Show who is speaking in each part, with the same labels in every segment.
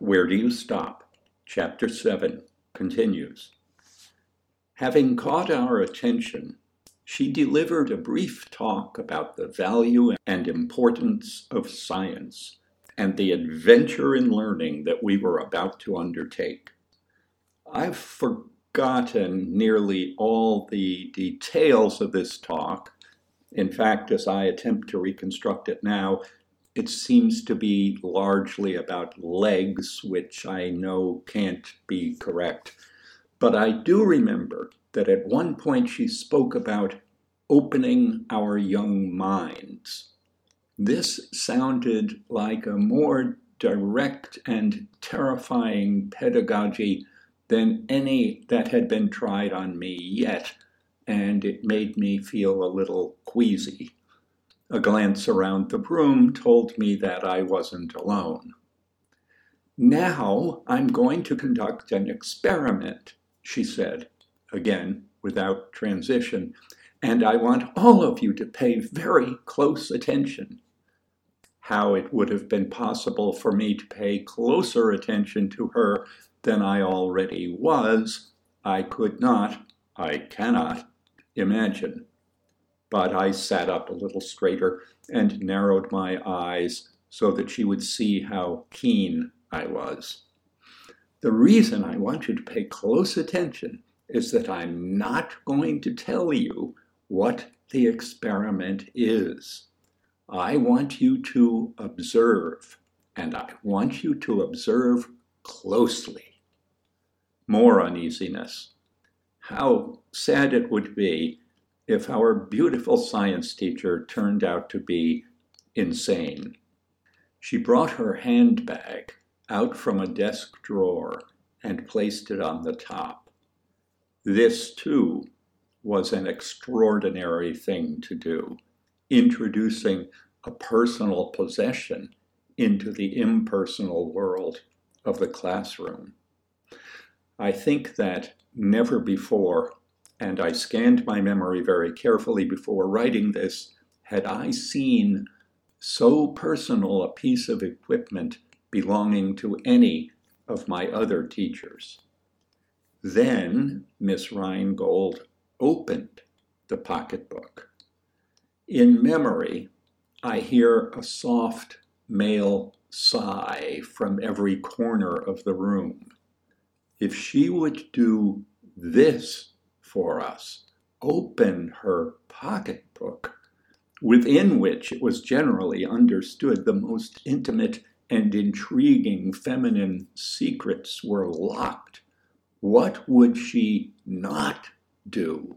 Speaker 1: Where do you stop? Chapter 7 continues. Having caught our attention, she delivered a brief talk about the value and importance of science and the adventure in learning that we were about to undertake. I've forgotten nearly all the details of this talk. In fact, as I attempt to reconstruct it now, it seems to be largely about legs, which I know can't be correct. But I do remember that at one point she spoke about opening our young minds. This sounded like a more direct and terrifying pedagogy than any that had been tried on me yet, and it made me feel a little queasy. A glance around the room told me that I wasn't alone. Now I'm going to conduct an experiment, she said, again without transition, and I want all of you to pay very close attention. How it would have been possible for me to pay closer attention to her than I already was, I could not, I cannot imagine but I sat up a little straighter and narrowed my eyes so that she would see how keen I was. The reason I want you to pay close attention is that I'm not going to tell you what the experiment is. I want you to observe, and I want you to observe closely. More uneasiness. How sad it would be if our beautiful science teacher turned out to be insane. She brought her handbag out from a desk drawer and placed it on the top. This, too, was an extraordinary thing to do, introducing a personal possession into the impersonal world of the classroom. I think that never before and I scanned my memory very carefully before writing this, had I seen so personal a piece of equipment belonging to any of my other teachers. Then Miss Rheingold opened the pocketbook. In memory, I hear a soft male sigh from every corner of the room. If she would do this for us. Open her pocketbook, within which it was generally understood the most intimate and intriguing feminine secrets were locked. What would she not do?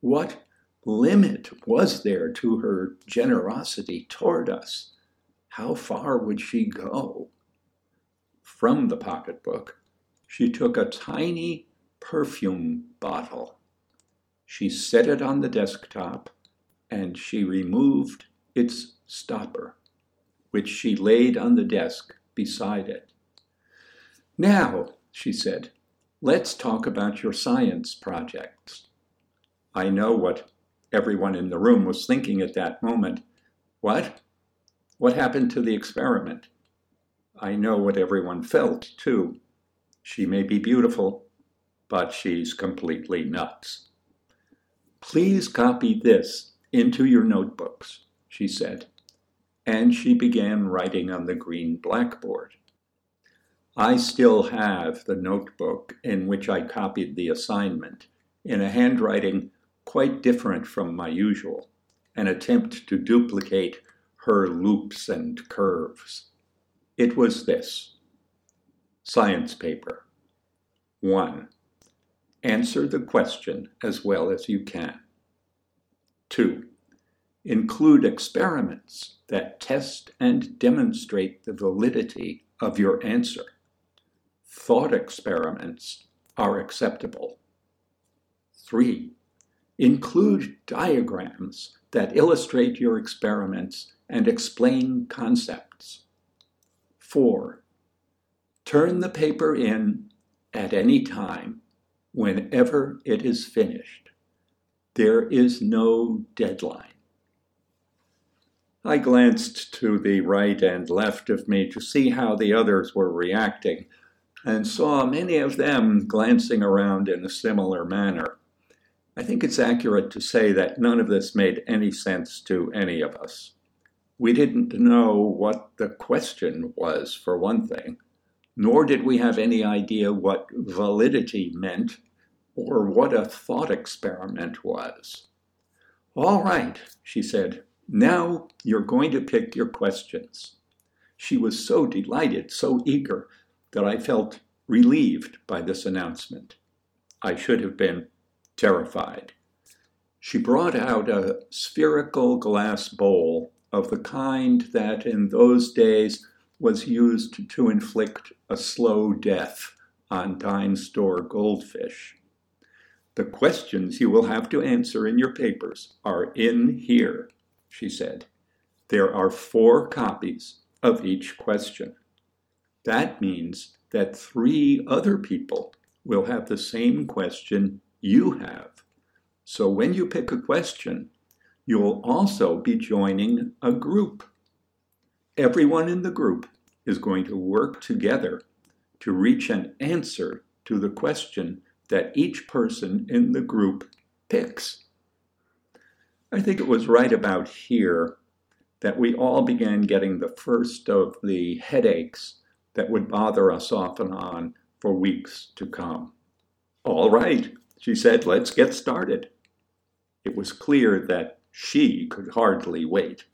Speaker 1: What limit was there to her generosity toward us? How far would she go? From the pocketbook, she took a tiny perfume bottle. She set it on the desktop and she removed its stopper, which she laid on the desk beside it. Now, she said, let's talk about your science projects. I know what everyone in the room was thinking at that moment. What? What happened to the experiment? I know what everyone felt, too. She may be beautiful, but she's completely nuts. Please copy this into your notebooks, she said, and she began writing on the green blackboard. I still have the notebook in which I copied the assignment in a handwriting quite different from my usual, an attempt to duplicate her loops and curves. It was this science paper. 1. Answer the question as well as you can. 2. Include experiments that test and demonstrate the validity of your answer. Thought experiments are acceptable. 3. Include diagrams that illustrate your experiments and explain concepts. 4. Turn the paper in at any time whenever it is finished. There is no deadline. I glanced to the right and left of me to see how the others were reacting, and saw many of them glancing around in a similar manner. I think it's accurate to say that none of this made any sense to any of us. We didn't know what the question was, for one thing, nor did we have any idea what validity meant or what a thought experiment was. All right, she said, now you're going to pick your questions. She was so delighted, so eager, that I felt relieved by this announcement. I should have been terrified. She brought out a spherical glass bowl of the kind that in those days was used to inflict a slow death on dine store goldfish. The questions you will have to answer in your papers are in here, she said. There are four copies of each question. That means that three other people will have the same question you have. So when you pick a question, you'll also be joining a group. Everyone in the group is going to work together to reach an answer to the question that each person in the group picks. I think it was right about here that we all began getting the first of the headaches that would bother us off and on for weeks to come. All right, she said, let's get started. It was clear that she could hardly wait.